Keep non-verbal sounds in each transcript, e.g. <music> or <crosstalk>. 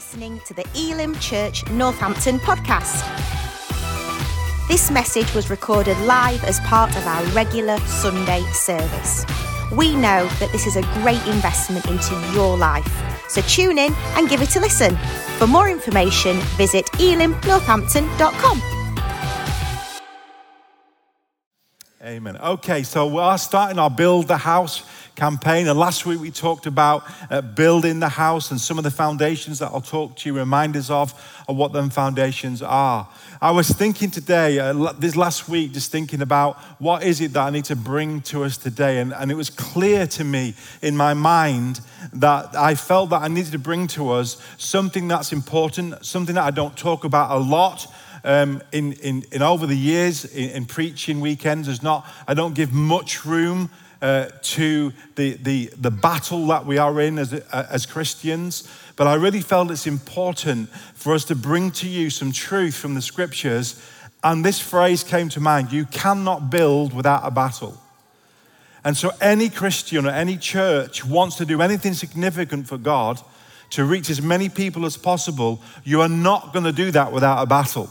listening to the Elim Church Northampton podcast. This message was recorded live as part of our regular Sunday service. We know that this is a great investment into your life, so tune in and give it a listen. For more information, visit elimnorthampton.com. Amen. Okay, so we are starting our Build the House campaign. And last week we talked about uh, building the house and some of the foundations that I'll talk to you, reminders of, of what them foundations are. I was thinking today, uh, this last week, just thinking about what is it that I need to bring to us today. And, and it was clear to me in my mind that I felt that I needed to bring to us something that's important, something that I don't talk about a lot. Um, in, in, in over the years in, in preaching weekends, there's not, I don't give much room uh, to the, the, the battle that we are in as, uh, as Christians. But I really felt it's important for us to bring to you some truth from the scriptures. And this phrase came to mind you cannot build without a battle. And so, any Christian or any church wants to do anything significant for God to reach as many people as possible, you are not going to do that without a battle.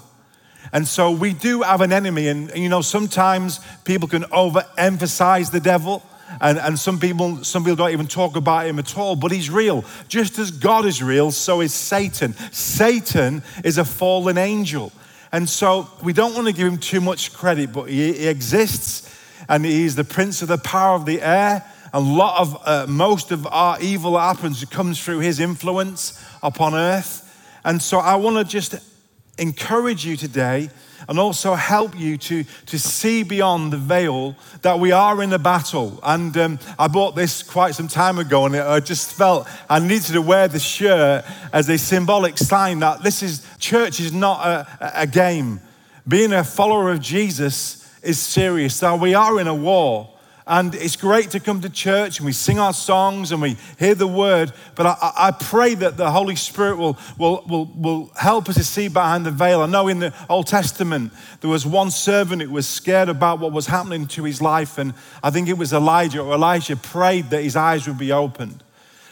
And so we do have an enemy. And, you know, sometimes people can overemphasize the devil. And, and some people some people don't even talk about him at all, but he's real. Just as God is real, so is Satan. Satan is a fallen angel. And so we don't want to give him too much credit, but he, he exists and he's the prince of the power of the air. A lot of uh, most of our evil happens comes through his influence upon earth. And so I want to just encourage you today and also help you to, to see beyond the veil that we are in a battle. And um, I bought this quite some time ago, and I just felt I needed to wear the shirt as a symbolic sign that this is church is not a, a game. Being a follower of Jesus is serious. That we are in a war. And it's great to come to church and we sing our songs and we hear the word. But I, I, pray that the Holy Spirit will, will, will, will help us to see behind the veil. I know in the Old Testament, there was one servant who was scared about what was happening to his life. And I think it was Elijah or Elisha prayed that his eyes would be opened.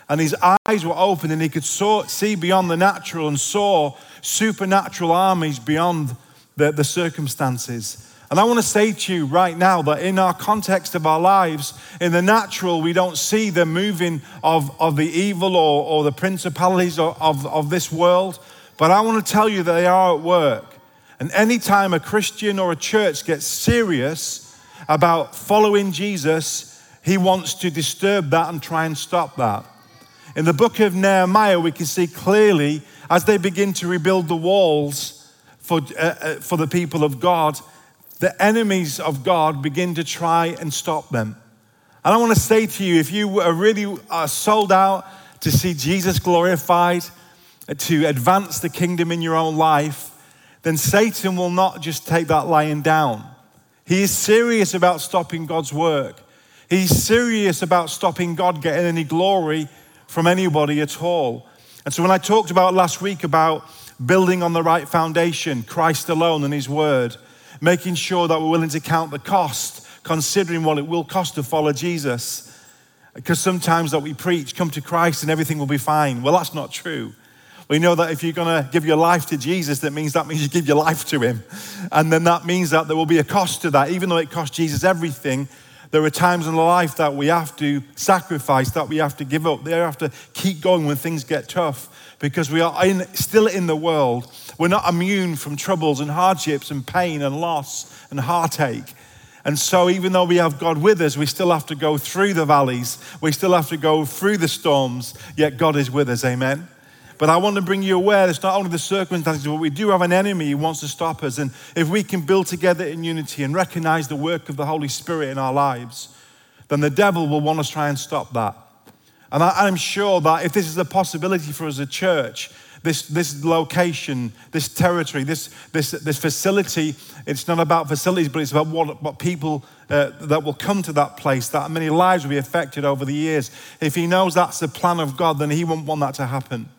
And his eyes were opened and he could saw, see beyond the natural and saw supernatural armies beyond the, the circumstances. And I want to say to you right now that in our context of our lives, in the natural, we don't see the moving of, of the evil or, or the principalities of, of, of this world. But I want to tell you that they are at work. And anytime a Christian or a church gets serious about following Jesus, he wants to disturb that and try and stop that. In the book of Nehemiah, we can see clearly as they begin to rebuild the walls for, uh, uh, for the people of God, the enemies of God begin to try and stop them. And I want to say to you if you are really uh, sold out to see Jesus glorified, to advance the kingdom in your own life, then Satan will not just take that lying down. He is serious about stopping God's work. He's serious about stopping God getting any glory from anybody at all. And so when I talked about last week about building on the right foundation, Christ alone and His Word, making sure that we're willing to count the cost, considering what it will cost to follow Jesus. Because sometimes that we preach, come to Christ and everything will be fine. Well, that's not true. We know that if you're going to give your life to Jesus, that means that means you give your life to Him. And then that means that there will be a cost to that. Even though it cost Jesus everything, there are times in life that we have to sacrifice, that we have to give up. They have to keep going when things get tough because we are in, still in the world. We're not immune from troubles and hardships and pain and loss and heartache. And so, even though we have God with us, we still have to go through the valleys. We still have to go through the storms, yet God is with us. Amen. But I want to bring you aware it's not only the circumstances, but we do have an enemy who wants to stop us. And if we can build together in unity and recognize the work of the Holy Spirit in our lives, then the devil will want to try and stop that. And I, am sure that if this is a possibility for us as a church, this, this location, this territory, this, this, this facility, it's not about facilities, but it's about what, what people uh, that will come to that place, that many lives will be affected over the years. If he knows that's the plan of God, then he won't want that to happen.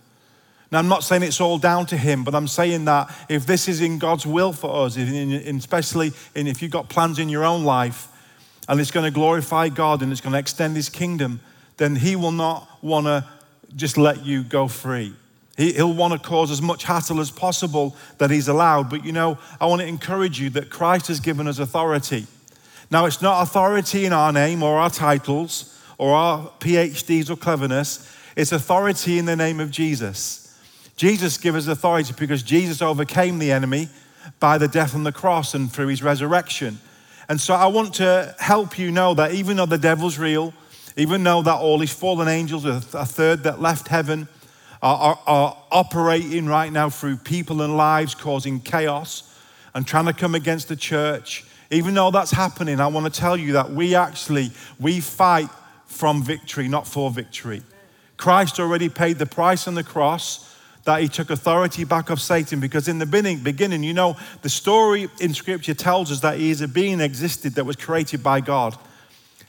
Now, I'm not saying it's all down to him, but I'm saying that if this is in God's will for us, especially in, if you've got plans in your own life, and it's going to glorify God and it's going to extend his kingdom, then he will not want to just let you go free. He, will want to cause as much hassle as possible that he's allowed. But you know, I want to encourage you that Christ has given us authority. Now, it's not authority in our name or our titles or our PhDs or cleverness, it's authority in the name of Jesus. Jesus gives us authority because Jesus overcame the enemy by the death on the cross and through his resurrection. And so I want to help you know that even though the devil's real, even though that all his fallen angels, are a third that left heaven, are, are, operating right now through people and lives, causing chaos and trying to come against the church. Even though that's happening, I want to tell you that we actually we fight from victory, not for victory. Christ already paid the price on the cross that he took authority back of Satan because in the beginning, you know, the story in scripture tells us that he is a being existed that was created by God.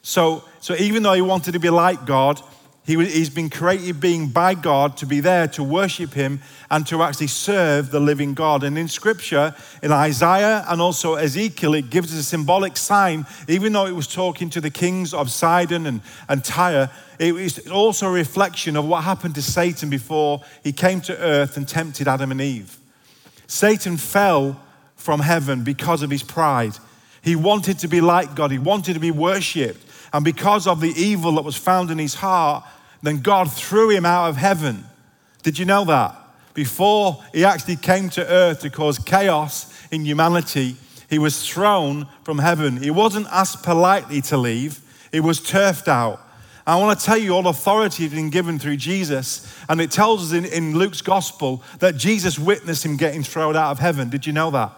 So, so even though he wanted to be like God, he, he's been created being by God to be there to worship him and to actually serve the living God. And in scripture, in Isaiah and also Ezekiel, it gives us a symbolic sign, even though it was talking to the kings of Sidon and, and Tyre, it was also a reflection of what happened to Satan before he came to earth and tempted Adam and Eve. Satan fell from heaven because of his pride. He wanted to be like God, he wanted to be worshipped. And because of the evil that was found in his heart, then God threw him out of heaven. Did you know that? Before he actually came to earth to cause chaos in humanity, he was thrown from heaven. He wasn't asked politely to leave, he was turfed out. I want to tell you, all authority has been given through Jesus. And it tells us in, in Luke's gospel that Jesus witnessed him getting thrown out of heaven. Did you know that?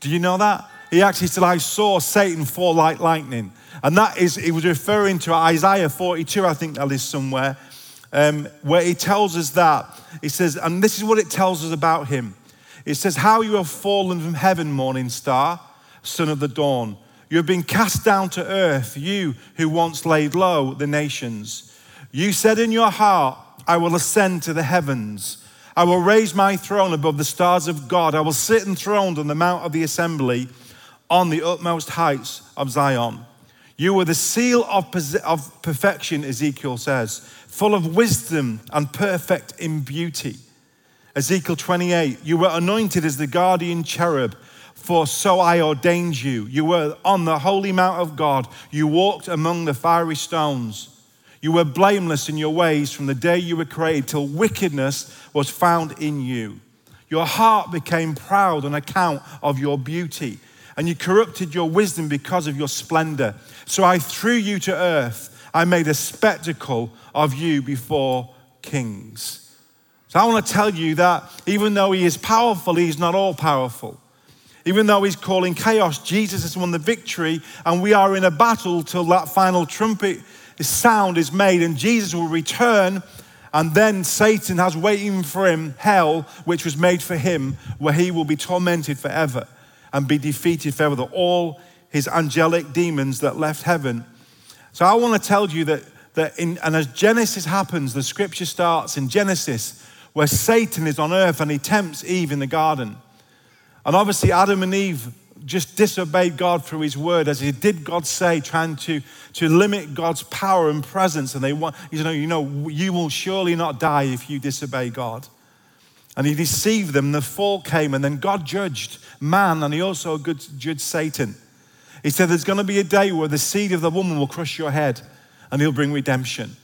Do you know that? He actually said, I saw Satan fall like lightning. And that is, he was referring to Isaiah 42, I think that is somewhere, um, where he tells us that. He says, and this is what it tells us about him. It says, How you have fallen from heaven, morning star, son of the dawn. You have been cast down to earth, you who once laid low the nations. You said in your heart, I will ascend to the heavens. I will raise my throne above the stars of God. I will sit enthroned on the mount of the assembly on the utmost heights of Zion. You were the seal of, of perfection, Ezekiel says, full of wisdom and perfect in beauty. Ezekiel 28, you were anointed as the guardian cherub, for so I ordained you. You were on the holy mount of God. You walked among the fiery stones. You were blameless in your ways from the day you were created till wickedness was found in you. Your heart became proud on account of your beauty and you corrupted your wisdom because of your splendor. So I threw you to earth. I made a spectacle of you before kings. So I want to tell you that even though he is powerful, he's not all powerful. Even though he's calling chaos, Jesus has won the victory, and we are in a battle till that final trumpet sound is made, and Jesus will return. And then Satan has waiting for him hell, which was made for him, where he will be tormented forever and be defeated forever. All his angelic demons that left heaven. So I want to tell you that, that in, and as Genesis happens, the scripture starts in Genesis where Satan is on earth and he tempts Eve in the garden. And obviously, Adam and Eve just disobeyed God through his word as he did God say, trying to, to limit God's power and presence. And they want, you know, you know, you will surely not die if you disobey God. And he deceived them. The fall came, and then God judged man, and he also judged Satan. He said, There's going to be a day where the seed of the woman will crush your head, and he'll bring redemption.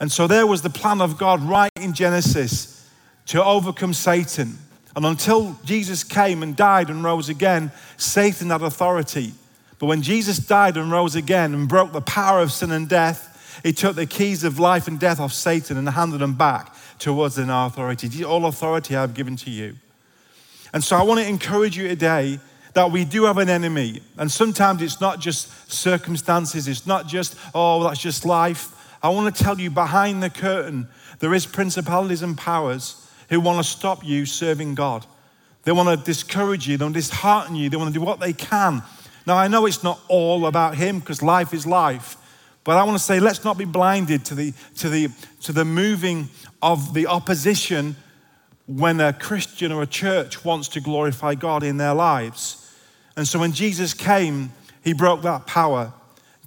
And so there was the plan of God right in Genesis to overcome Satan. And until Jesus came and died and rose again, Satan had authority. But when Jesus died and rose again and broke the power of sin and death, he took the keys of life and death off Satan and handed them back towards an authority. All authority I have given to you. And so I want to encourage you today that we do have an enemy. And sometimes it's not just circumstances, it's not just, oh, that's just life. I want to tell you behind the curtain, there is principalities and powers who want to stop you serving God. They want to discourage you, they want to dishearten you, they want to do what they can. Now, I know it's not all about Him because life is life. But I want to say, let's not be blinded to the, to the, to the moving of the opposition when a Christian or a church wants to glorify God in their lives. And so when Jesus came, he broke that power.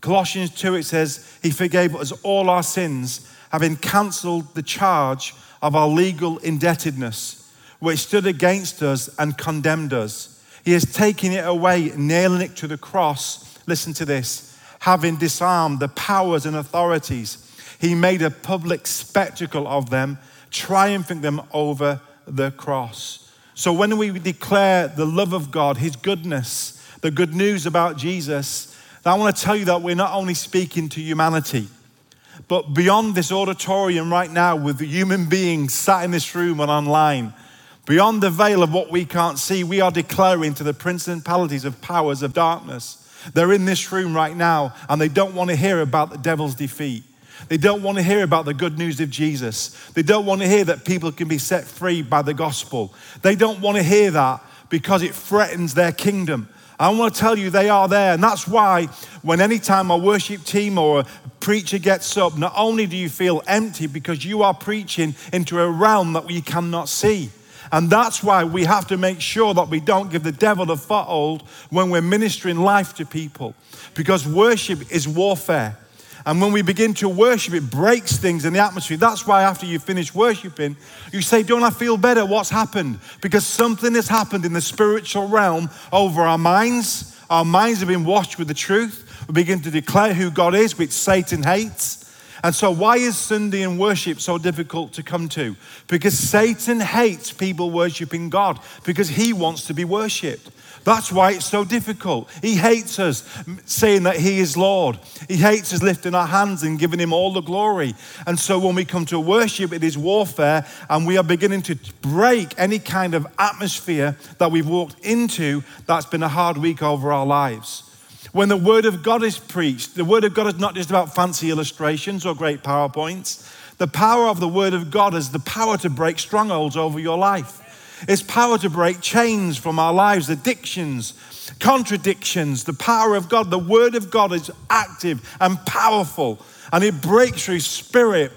Colossians 2, it says, He forgave us all our sins, having cancelled the charge of our legal indebtedness, which stood against us and condemned us. He has taken it away, nailing it to the cross. Listen to this having disarmed the powers and authorities, he made a public spectacle of them, triumphing them over the cross. So when we declare the love of God, his goodness, the good news about Jesus, I want to tell you that we're not only speaking to humanity, but beyond this auditorium right now, with human beings sat in this room and online, beyond the veil of what we can't see, we are declaring to the principalities of powers of darkness. They're in this room right now and they don't want to hear about the devil's defeat. They don't want to hear about the good news of Jesus. They don't want to hear that people can be set free by the gospel. They don't want to hear that because it threatens their kingdom. I want to tell you they are there. And that's why when anytime a worship team or a preacher gets up, not only do you feel empty because you are preaching into a realm that we cannot see. And that's why we have to make sure that we don't give the devil a foothold when we're ministering life to people. Because worship is warfare. And when we begin to worship, it breaks things in the atmosphere. That's why after you finish worshiping, you say, Don't I feel better? What's happened? Because something has happened in the spiritual realm over our minds. Our minds have been washed with the truth. We begin to declare who God is, which Satan hates. And so, why is Sunday and worship so difficult to come to? Because Satan hates people worshiping God, because he wants to be worshiped. That's why it's so difficult. He hates us saying that He is Lord. He hates us lifting our hands and giving Him all the glory. And so when we come to worship, it is warfare, and we are beginning to break any kind of atmosphere that we've walked into that's been a hard week over our lives. When the Word of God is preached, the Word of God is not just about fancy illustrations or great PowerPoints. The power of the Word of God is the power to break strongholds over your life. It's power to break chains from our lives, addictions, contradictions. The power of God, the Word of God is active and powerful, and it breaks through spirit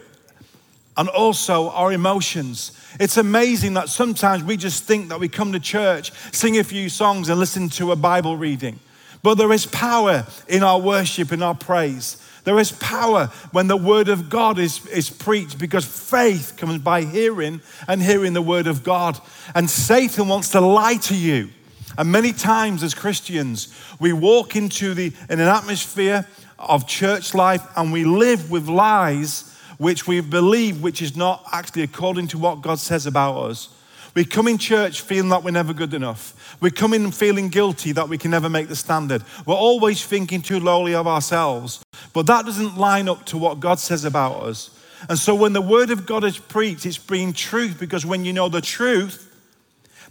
and also our emotions. It's amazing that sometimes we just think that we come to church, sing a few songs, and listen to a Bible reading. But there is power in our worship, in our praise. There is power when the word of God is, is preached because faith comes by hearing and hearing the word of God. And Satan wants to lie to you. And many times as Christians, we walk into the in an atmosphere of church life and we live with lies which we believe which is not actually according to what God says about us. We come in church feeling that we're never good enough. We come in feeling guilty that we can never make the standard. We're always thinking too lowly of ourselves. But that doesn't line up to what God says about us. And so when the word of God is preached, it's being truth because when you know the truth,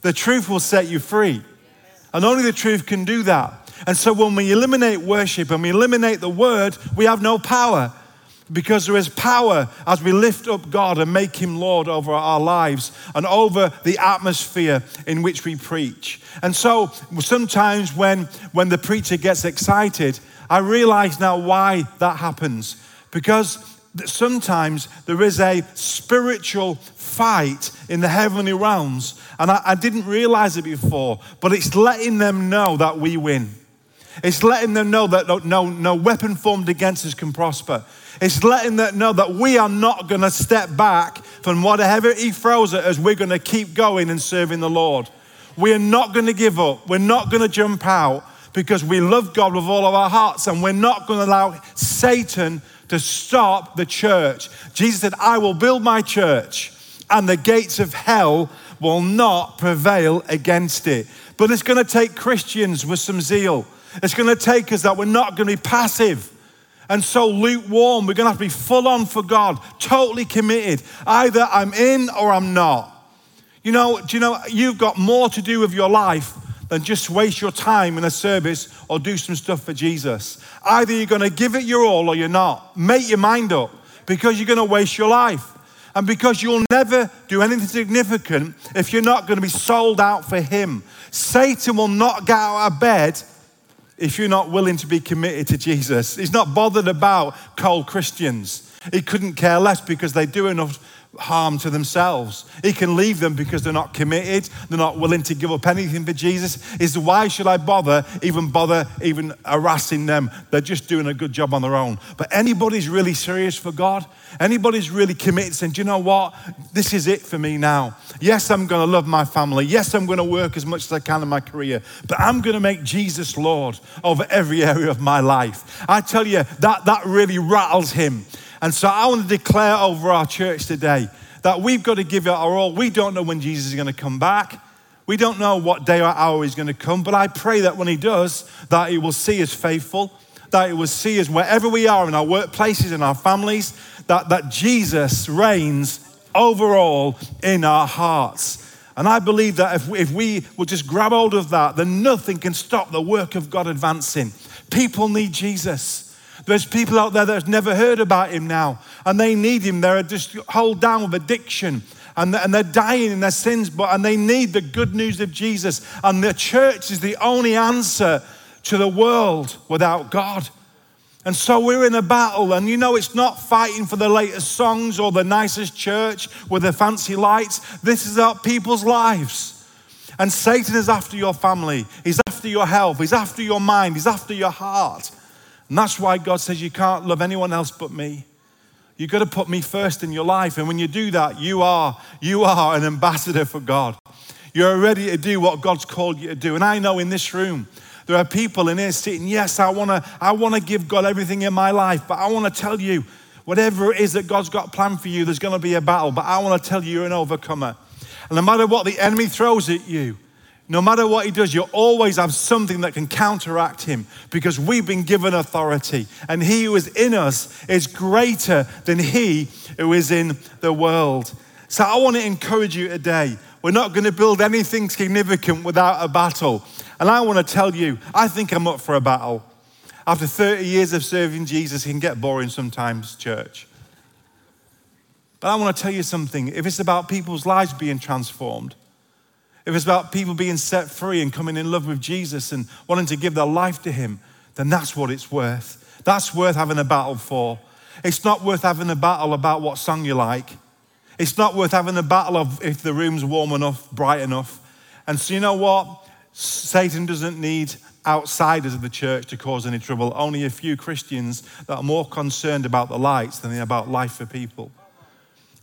the truth will set you free. And only the truth can do that. And so when we eliminate worship and we eliminate the word, we have no power because there is power as we lift up God and make Him Lord over our lives and over the atmosphere in which we preach. And so sometimes when, when the preacher gets excited, I realize now why that happens. Because sometimes there is a spiritual fight in the heavenly realms. And I, I, didn't realize it before, but it's letting them know that we win. It's letting them know that no, no, no weapon formed against us can prosper. It's letting them know that we are not going to step back from whatever He throws at us. We're going to keep going and serving the Lord. We are not going to give up. We're not going to jump out because we love God with all of our hearts and we're not going to allow Satan to stop the church. Jesus said, I will build my church and the gates of hell will not prevail against it. But it's going to take Christians with some zeal. It's going to take us that we're not going to be passive and so lukewarm. We're going to have to be full on for God, totally committed. Either I'm in or I'm not. You know, do you know you've got more to do with your life than just waste your time in a service or do some stuff for Jesus. Either you're going to give it your all or you're not. Make your mind up because you're going to waste your life. And because you'll never do anything significant if you're not going to be sold out for Him. Satan will not get out of bed if you're not willing to be committed to Jesus. He's not bothered about cold Christians. He couldn't care less because they do enough harm to themselves. He can leave them because they're not committed, they're not willing to give up anything for Jesus. Is why should I bother, even bother, even harassing them? They're just doing a good job on their own. But anybody's really serious for God, anybody's really committed, saying, Do you know what? This is it for me now. Yes, I'm going to love my family. Yes, I'm going to work as much as I can in my career, but I'm going to make Jesus Lord over every area of my life. I tell you, that, that really rattles him. And so I want to declare over our church today that we've got to give it our all. We don't know when Jesus is going to come back. We don't know what day or hour he's going to come, but I pray that when he does, that he will see us faithful, that he will see us wherever we are in our workplaces, in our families, that, that Jesus reigns overall in our hearts. And I believe that if we, if we will just grab hold of that, then nothing can stop the work of God advancing. People need Jesus. There's people out there that have never heard about him now, and they need him. They're just hold down with addiction. And they're dying in their sins, but and they need the good news of Jesus. And the church is the only answer to the world without God. And so we're in a battle, and you know, it's not fighting for the latest songs or the nicest church with the fancy lights. This is about people's lives. And Satan is after your family, he's after your health, he's after your mind, he's after your heart. And that's why God says you can't love anyone else but me. You've got to put me first in your life. And when you do that, you are, you are an ambassador for God. You're ready to do what God's called you to do. And I know in this room, there are people in here sitting, yes, I want to I wanna give God everything in my life, but I want to tell you, whatever it is that God's got planned for you, there's going to be a battle. But I want to tell you, you're an overcomer. And no matter what the enemy throws at you, no matter what he does, you always have something that can counteract him because we've been given authority. And he who is in us is greater than he who is in the world. So I want to encourage you today. We're not going to build anything significant without a battle. And I want to tell you, I think I'm up for a battle. After 30 years of serving Jesus, it can get boring sometimes, church. But I want to tell you something. If it's about people's lives being transformed, if it's about people being set free and coming in love with Jesus and wanting to give their life to Him, then that's what it's worth. That's worth having a battle for. It's not worth having a battle about what song you like. It's not worth having a battle of if the room's warm enough, bright enough. And so, you know what? Satan doesn't need outsiders of the church to cause any trouble. Only a few Christians that are more concerned about the lights than they are about life for people.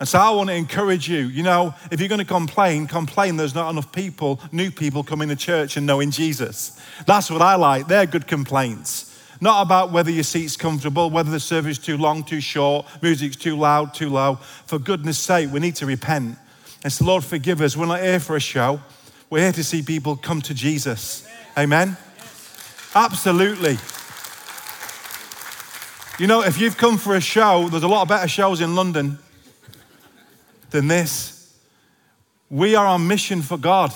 And so I want to encourage you, you know, if you're going to complain, complain there's not enough people, new people coming to church and knowing Jesus. That's what I like. They're good complaints. Not about whether your seat's comfortable, whether the service is too long, too short, music's too loud, too low. For goodness sake, we need to repent. And so, Lord, forgive us. We're not here for a show. We're here to see people come to Jesus. Amen? Absolutely. You know, if you've come for a show, there's a lot of better shows in London than this. We are on mission for God,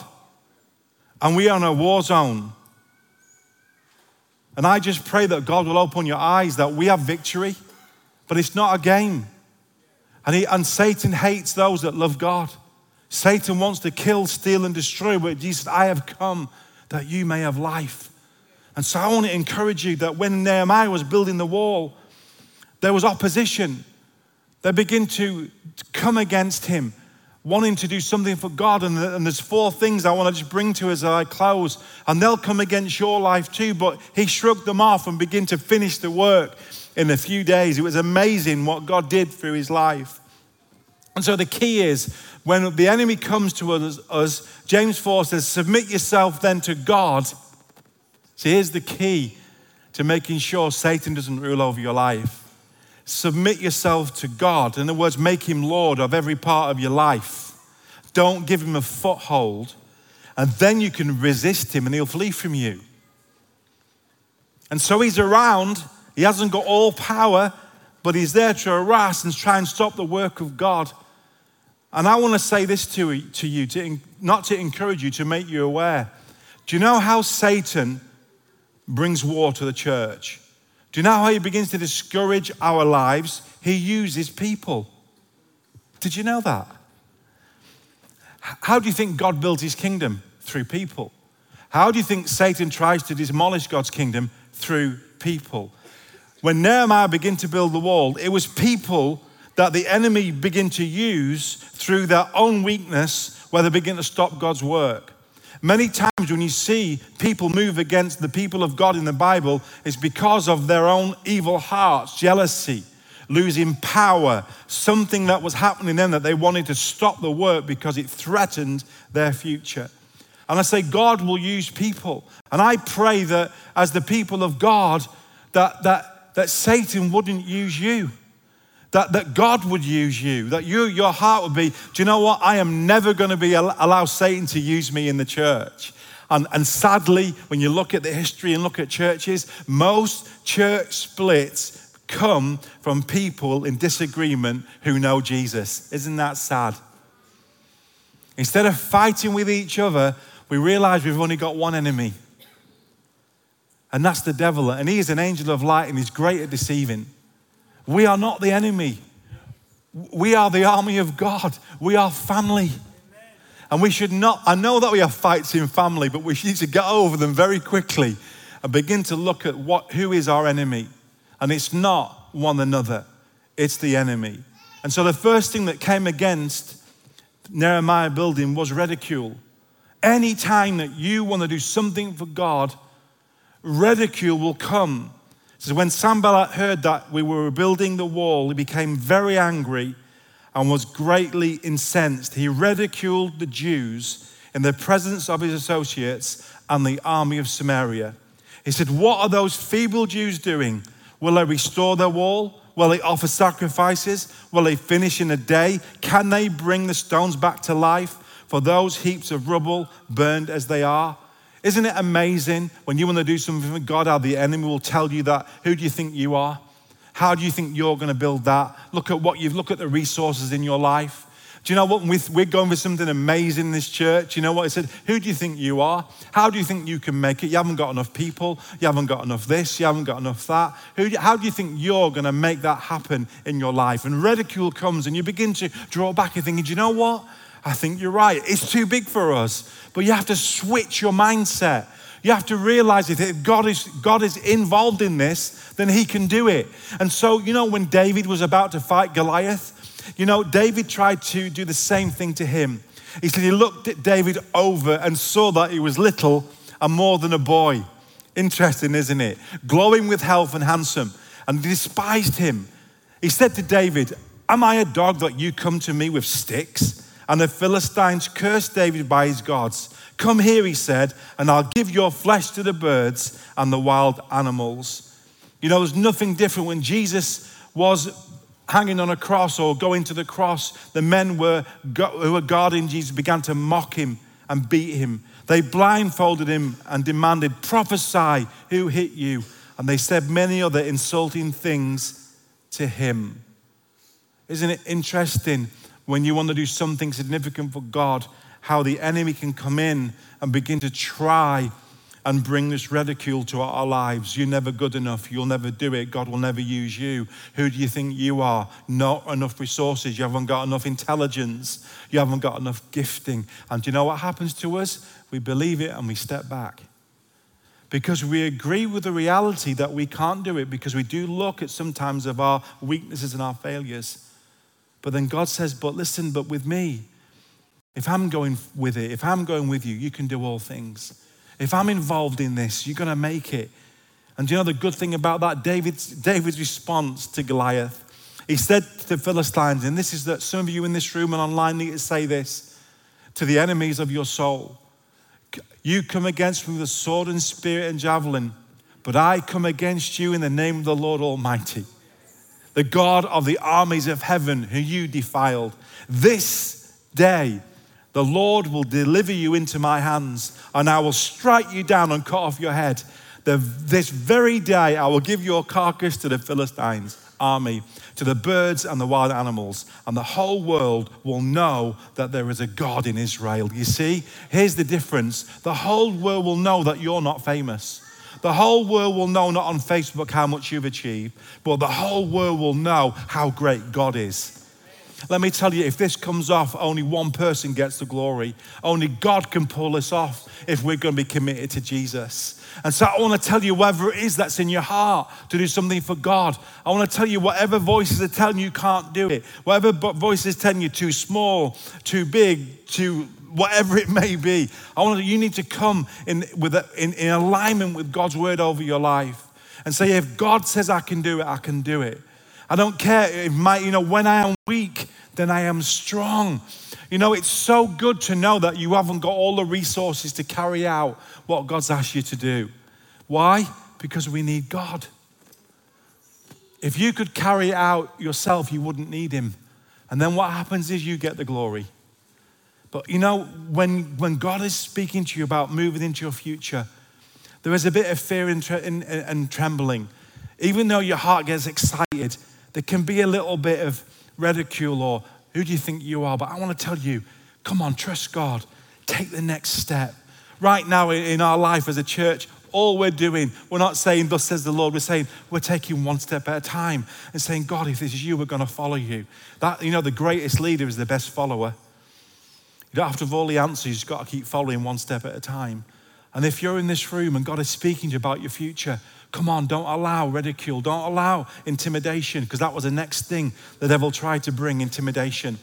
and we are in a war zone. And I just pray that God will open your eyes that we have victory, but it's not a game. And, he, and Satan hates those that love God. Satan wants to kill, steal, and destroy, but Jesus, I have come that you may have life. And so I want to encourage you that when Nehemiah was building the wall, there was opposition. They begin to come against him, wanting to do something for God. And, there's four things I want to just bring to as I close. And they'll come against your life too. But he shrugged them off and began to finish the work in a few days. It was amazing what God did through his life. And so the key is when the enemy comes to us, us James 4 says, Submit yourself then to God. So here's the key to making sure Satan doesn't rule over your life submit yourself to God. In other words, make him Lord of every part of your life. Don't give him a foothold, and then you can resist him and he'll flee from you. And so he's around. He hasn't got all power, but he's there to harass and try and stop the work of God. And I want to say this to, to you, to, not to encourage you, to make you aware. Do you know how Satan brings war to the church? Do you know how he begins to discourage our lives? He uses people. Did you know that? How do you think God builds his kingdom? Through people. How do you think Satan tries to demolish God's kingdom? Through people. When Nehemiah began to build the wall, it was people that the enemy began to use through their own weakness where they begin to stop God's work. Many times when you see people move against the people of God in the Bible, it's because of their own evil hearts, jealousy, losing power, something that was happening then that they wanted to stop the work because it threatened their future. And I say, God will use people. And I pray that as the people of God, that, that, that Satan wouldn't use you. That, that God would use you, that you, your heart would be, do you know what? I am never going to be allow Satan to use me in the church. And, and sadly, when you look at the history and look at churches, most church splits come from people in disagreement who know Jesus. Isn't that sad? Instead of fighting with each other, we realize we've only got one enemy. And that's the devil. And he is an angel of light and he's great at deceiving. We are not the enemy. We are the army of God. We are family. And we should not, I know that we have fights in family, but we need to get over them very quickly and begin to look at what, who is our enemy. And it's not one another, it's the enemy. And so the first thing that came against Nehemiah building was ridicule. Any time that you want to do something for God, ridicule will come. So when Sanballat heard that we were rebuilding the wall, he became very angry and was greatly incensed. He ridiculed the Jews in the presence of his associates and the army of Samaria. He said, What are those feeble Jews doing? Will they restore their wall? Will they offer sacrifices? Will they finish in a day? Can they bring the stones back to life? for those heaps of rubble burned as they are. Isn't it amazing when you want to do something for God, how the enemy will tell you that? Who do you think you are? How do you think you're going to build that? Look at what you've, look at the resources in your life. Do you know what? We're going for something amazing in this church. You know what I said? Who do you think you are? How do you think you can make it? You haven't got enough people. You haven't got enough this. You haven't got enough that. Who, how do you think you're going to make that happen in your life? And ridicule comes and you begin to draw back and thinking, do you know what? I think you're right. It's too big for us. But you have to switch your mindset. You have to realize that if God is, God is involved in this, then he can do it. And so, you know, when David was about to fight Goliath, you know, David tried to do the same thing to him. He said he looked at David over and saw that he was little and more than a boy. Interesting, isn't it? Glowing with health and handsome, and despised him. He said to David, Am I a dog that you come to me with sticks? And the Philistines cursed David by his gods. Come here, he said, and I'll give your flesh to the birds and the wild animals. You know, there's nothing different when Jesus was hanging on a cross or going to the cross. The men were, who were guarding Jesus began to mock him and beat him. They blindfolded him and demanded, Prophesy, who hit you? And they said many other insulting things to him. Isn't it interesting? When you want to do something significant for God, how the enemy can come in and begin to try and bring this ridicule to our lives. You're never good enough. You'll never do it. God will never use you. Who do you think you are? Not enough resources. You haven't got enough intelligence. You haven't got enough gifting. And do you know what happens to us? We believe it and we step back. Because we agree with the reality that we can't do it, because we do look at sometimes of our weaknesses and our failures. But then God says, But listen, but with me, if I'm going with it, if I'm going with you, you can do all things. If I'm involved in this, you're going to make it. And do you know the good thing about that? David's, David's response to Goliath. He said to the Philistines, and this is that some of you in this room and online need to say this to the enemies of your soul. You come against me with a sword and spear and javelin, but I come against you in the name of the Lord Almighty the God of the armies of heaven, who you defiled. This day, the Lord will deliver you into my hands, and I will strike you down and cut off your head. The, this very day, I will give your carcass to the Philistines' army, to the birds and the wild animals, and the whole world will know that there is a God in Israel. You see, here's the difference the whole world will know that you're not famous. The whole world will know, not on Facebook, how much you've achieved, but the whole world will know how great God is. Let me tell you, if this comes off, only one person gets the glory. Only God can pull this off if we're going to be committed to Jesus. And so I want to tell you, whatever it is that's in your heart to do something for God, I want to tell you, whatever voices are telling you can't do it, whatever voices telling you too small, too big, too whatever it may be, I want you need to come in, with a, in, in alignment with God's word over your life and say, if God says I can do it, I can do it. I don't care if my, you know, when I am weak, then I am strong. You know, it's so good to know that you haven't got all the resources to carry out what God's asked you to do. Why? Because we need God. If you could carry it out yourself, you wouldn't need Him. And then what happens is you get the glory. But you know, when, when God is speaking to you about moving into your future, there is a bit of fear and, and, and trembling. Even though your heart gets excited, there can be a little bit of ridicule or who do you think you are? But I want to tell you, come on, trust God. Take the next step. Right now in our life as a church, all we're doing, we're not saying, Thus says the Lord, we're saying we're taking one step at a time and saying, God, if this is you, we're going to follow you. That, you know, the greatest leader is the best follower. You don't have to have all the answers, you've got to keep following one step at a time. And if you're in this room and God is speaking to you about your future, Come on, don't allow ridicule, don't allow intimidation, because that was the next thing the devil tried to bring intimidation.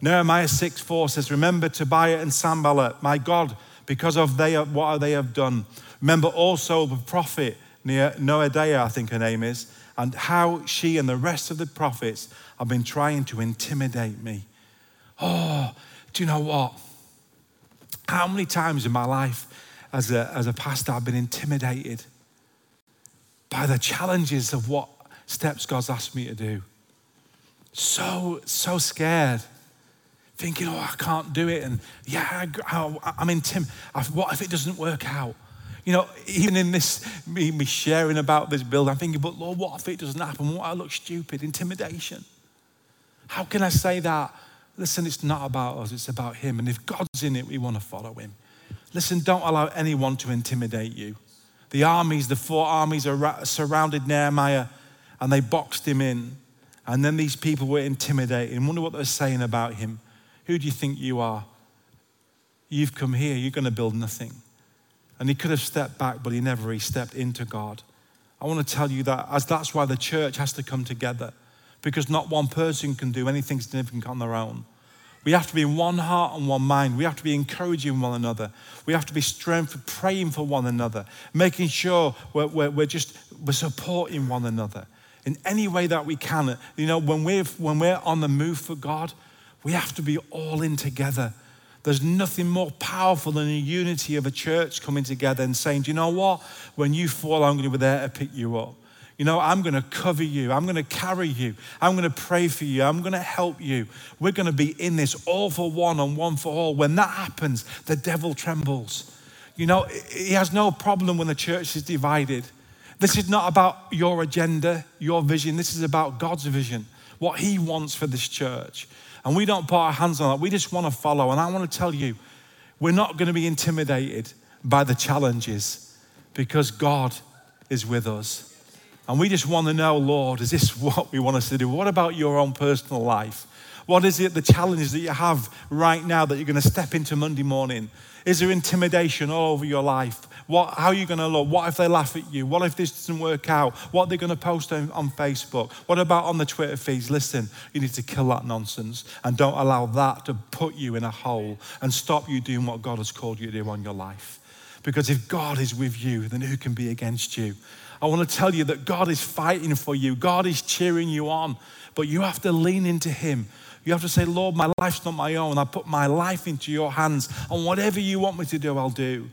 Nehemiah 6 4 says, Remember Tobiah and Sanballat, my God, because of they, what they have done. Remember also the prophet Noadiah, I think her name is, and how she and the rest of the prophets have been trying to intimidate me. Oh, do you know what? How many times in my life as a, as a pastor I've been intimidated? by the challenges of what steps God's asked me to do. So, so scared, thinking, oh, I can't do it. And yeah, I, am in Tim. What if it doesn't work out? You know, even in this, me, me sharing about this build, I'm thinking, but Lord, what if it doesn't happen? What I look stupid? Intimidation. How can I say that? Listen, it's not about us, it's about Him. And if God's in it, we want to follow Him. Listen, don't allow anyone to intimidate you. The armies, the four armies, surrounded Nehemiah and they boxed him in. And then these people were intimidated. And wonder what they're saying about him. Who do you think you are? You've come here, you're going to build nothing. And he could have stepped back, but he never. He stepped into God. I want to tell you that as that's why the church has to come together, because not one person can do anything significant on their own. We have to be in one heart and one mind. We have to be encouraging one another. We have to be strength, praying for one another, making sure we're, we're, we're, just we're supporting one another in any way that we can. You know, when we're, when we're on the move for God, we have to be all in together. There's nothing more powerful than the unity of a church coming together and saying, Do you know what? When you fall, I'm going to be there to pick you up. You know, I'm going to cover you. I'm going to carry you. I'm going to pray for you. I'm going to help you. We're going to be in this all for one and one for all. When that happens, the devil trembles. You know, he has no problem when the church is divided. This is not about your agenda, your vision. This is about God's vision, what He wants for this church. And we don't put our hands on that. We just want to follow. And I want to tell you, we're not going to be intimidated by the challenges because God is with us. And we just want to know, Lord, is this <laughs> what we want us to do? What about your own personal life? What is it, the challenges that you have right now that you're going to step into Monday morning? Is there intimidation all over your life? What, how are you going to look? What if they laugh at you? What if this doesn't work out? What are they going to post on, on Facebook? What about on the Twitter feeds? Listen, you need to kill that nonsense and don't allow that to put you in a hole and stop you doing what God has called you to do on your life. Because if God is with you, then who can be against you? I want to tell you that God is fighting for you, God is cheering you on, but you have to lean into Him. You have to say, Lord, my life's not my own. I put my life into your hands, and whatever you want me to do, I'll do.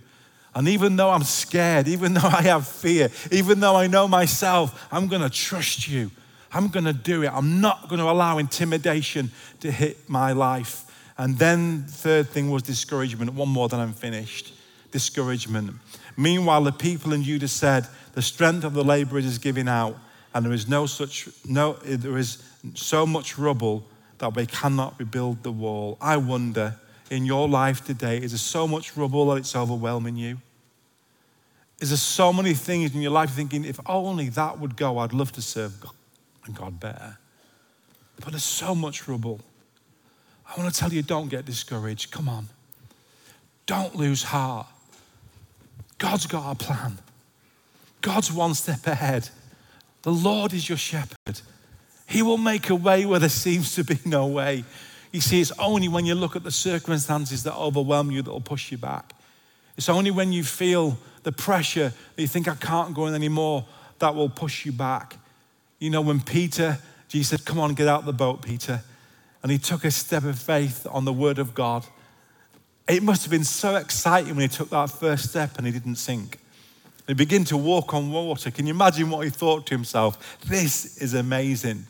And even though I'm scared, even <laughs> though I have fear, even though I know myself, I'm going to trust you. I'm going to do it. I'm not going to allow intimidation to hit my life. And then, third thing was discouragement. One more, then I'm finished. Discouragement. Meanwhile, the people in Judah said, The strength of the laborers is giving out, and there is no such no there is so much rubble that we cannot rebuild the wall. I wonder in your life today, is there so much rubble that it's overwhelming you? Is there so many things in your life thinking, if only that would go, I'd love to serve God, God better. But there's so much rubble. I want to tell you don't get discouraged. Come on. Don't lose heart. God's got a plan. God's one step ahead. The Lord is your shepherd. He will make a way where there seems to be no way. You see, it's only when you look at the circumstances that overwhelm you that will push you back. It's only when you feel the pressure that you think, I can't go in anymore, that will push you back. You know, when Peter, Jesus said, Come on, get out the boat, Peter. And he took a step of faith on the word of God. It must have been so exciting when he took that first step and he didn't sink. He began to walk on water. Can you imagine what he thought to himself? This is amazing.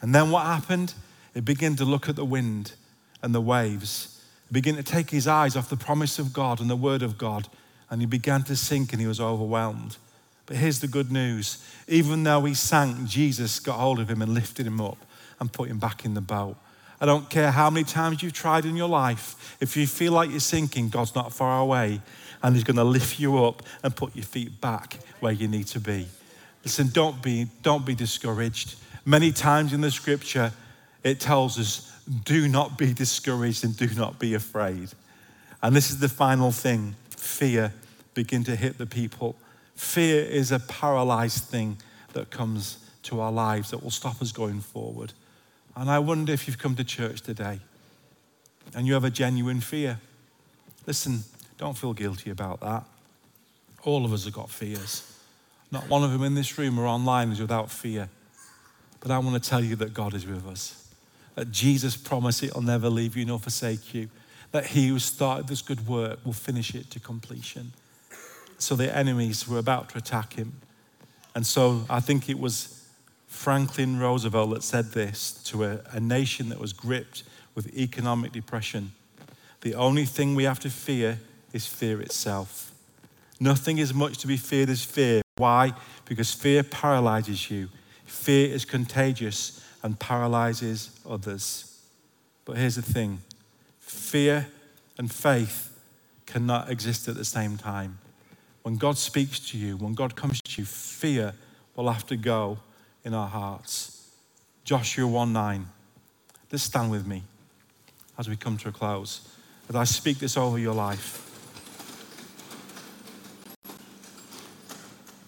And then what happened? He began to look at the wind and the waves. He began to take his eyes off the promise of God and the word of God, and he began to sink and he was overwhelmed. But here's the good news even though he sank, Jesus got hold of him and lifted him up and put him back in the boat. I don't care how many times you've tried in your life, if you feel like you're sinking, God's not far away and He's going to lift you up and put your feet back where you need to be. Listen, don't be, don't be discouraged. Many times in the scripture, it tells us, do not be discouraged and do not be afraid. And this is the final thing fear begin to hit the people. Fear is a paralyzed thing that comes to our lives that will stop us going forward. And I wonder if you've come to church today and you have a genuine fear. Listen, don't feel guilty about that. All of us have got fears. Not one of them in this room or online is without fear. But I want to tell you that God is with us. That Jesus promised He'll never leave you nor forsake you. That he who started this good work will finish it to completion. So the enemies were about to attack him. And so I think it was Franklin Roosevelt that said this to a, a nation that was gripped with economic depression. The only thing we have to fear is fear itself. Nothing is much to be feared as fear. Why? Because fear paralyzes you. Fear is contagious and paralyzes others. But here's the thing fear and faith cannot exist at the same time. When God speaks to you, when God comes to you, fear will have to go in our hearts. Joshua 1 9. Let's stand with me as we come to a close. As I speak this over your life.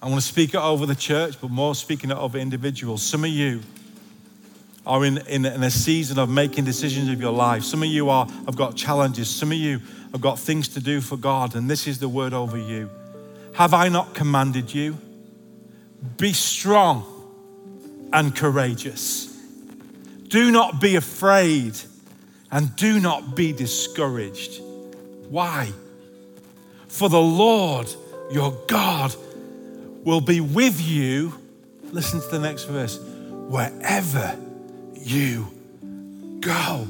I want to speak it over the church, but more speaking it over individuals. Some of you are in, in, in, a season of making decisions of your life. Some of you are, have got challenges. Some of you have got things to do for God, and this is the word over you. Have I not commanded you? Be strong and courageous. Do not be afraid and do not be discouraged. Why? For the Lord your God will be with you. Listen to the next verse wherever you go.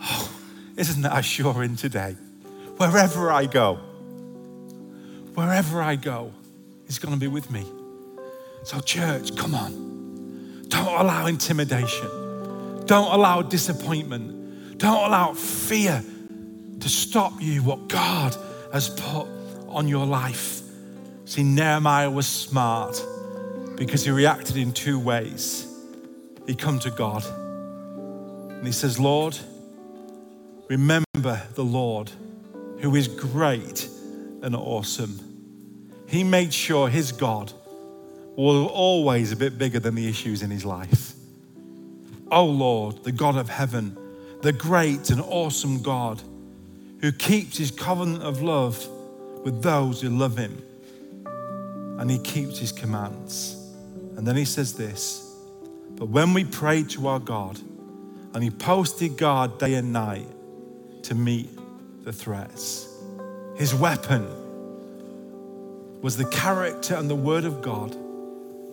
Oh, isn't that assuring today? Wherever I go, wherever I go, He's going to be with me. So, church, come on. Don't allow intimidation. Don't allow disappointment. Don't allow fear to stop you what God has put on your life. See, Nehemiah was smart because he reacted in two ways. He come to God and he says, Lord, remember the Lord who is great and awesome. He made sure his God was always a bit bigger than the issues in his life. Oh Lord, the God of heaven, the great and awesome God who keeps his covenant of love with those who love him and he keeps his commands. And then he says this But when we prayed to our God and he posted guard day and night to meet the threats, his weapon was the character and the word of God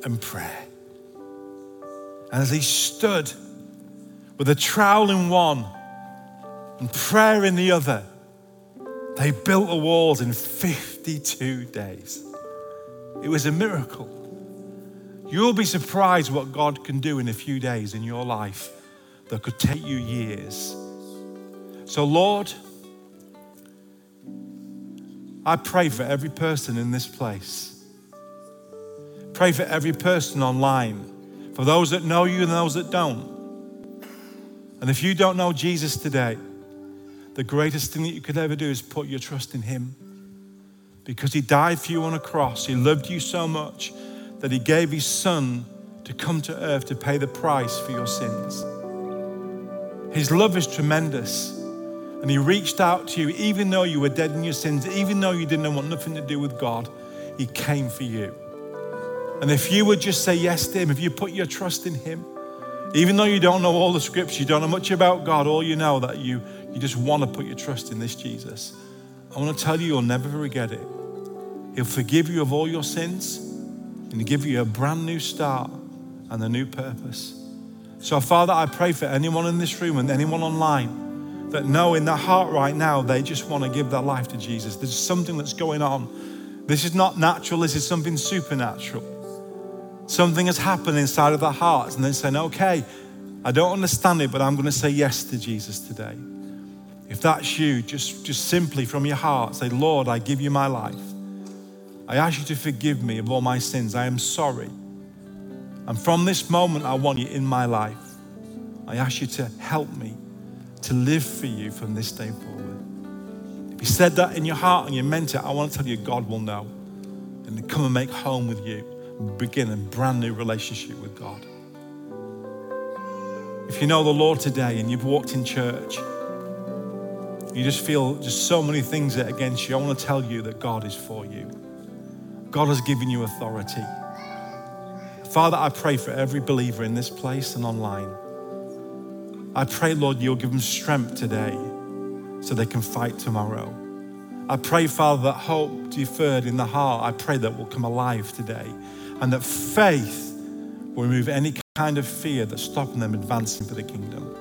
and prayer. And as he stood with a trowel in one and prayer in the other, they built the walls in 52 days. It was a miracle. You'll be surprised what God can do in a few days in your life that could take you years. So, Lord, I pray for every person in this place Pray for every person online, for those that know you and those that don't. And if you don't know Jesus today, the greatest thing that you could ever do is put your trust in Him. Because He died for you on a cross. He loved you so much that He gave His Son to come to earth to pay the price for your sins. His love is tremendous. And He reached out to you, even though you were dead in your sins, even though you didn't want nothing to do with God, He came for you. And if you would just say yes to Him, if you put your trust in Him, even though you don't know all the scripture, you don't know much about God, all you know that you, you just want to put your trust in this Jesus, I want to tell you, you'll never forget it. He'll forgive you of all your sins and give you a brand new start and a new purpose. So, Father, I pray for anyone in this room and anyone online that know in their heart right now they just want to give their life to Jesus. There's something that's going on. This is not natural, this is something supernatural. Something has happened inside of their hearts, and they're saying, okay, I don't understand it, but I'm going to say yes to Jesus today. If that's you, just, just simply from your heart say, Lord, I give you my life. I ask you to forgive me of all my sins. I am sorry. And from this moment, I want you in my life. I ask you to help me to live for you from this day forward. If you said that in your heart and you meant it, I want to tell you God will know and come and make home with you begin a brand new relationship with God. If you know the Lord today and you've walked in church, you just feel just so many things that against you, I want to tell you that God is for you. God has given you authority. Father, I pray for every believer in this place and online. I pray, Lord, you'll give them strength today so they can fight tomorrow. I pray, Father, that hope deferred in the heart, I pray that will come alive today and that faith will remove any kind of fear that's stopping them advancing for the kingdom.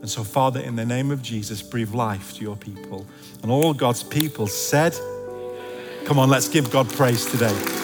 And so, Father, in the name of Jesus, breathe life to your people. And all God's people said, Come on, let's give God praise today.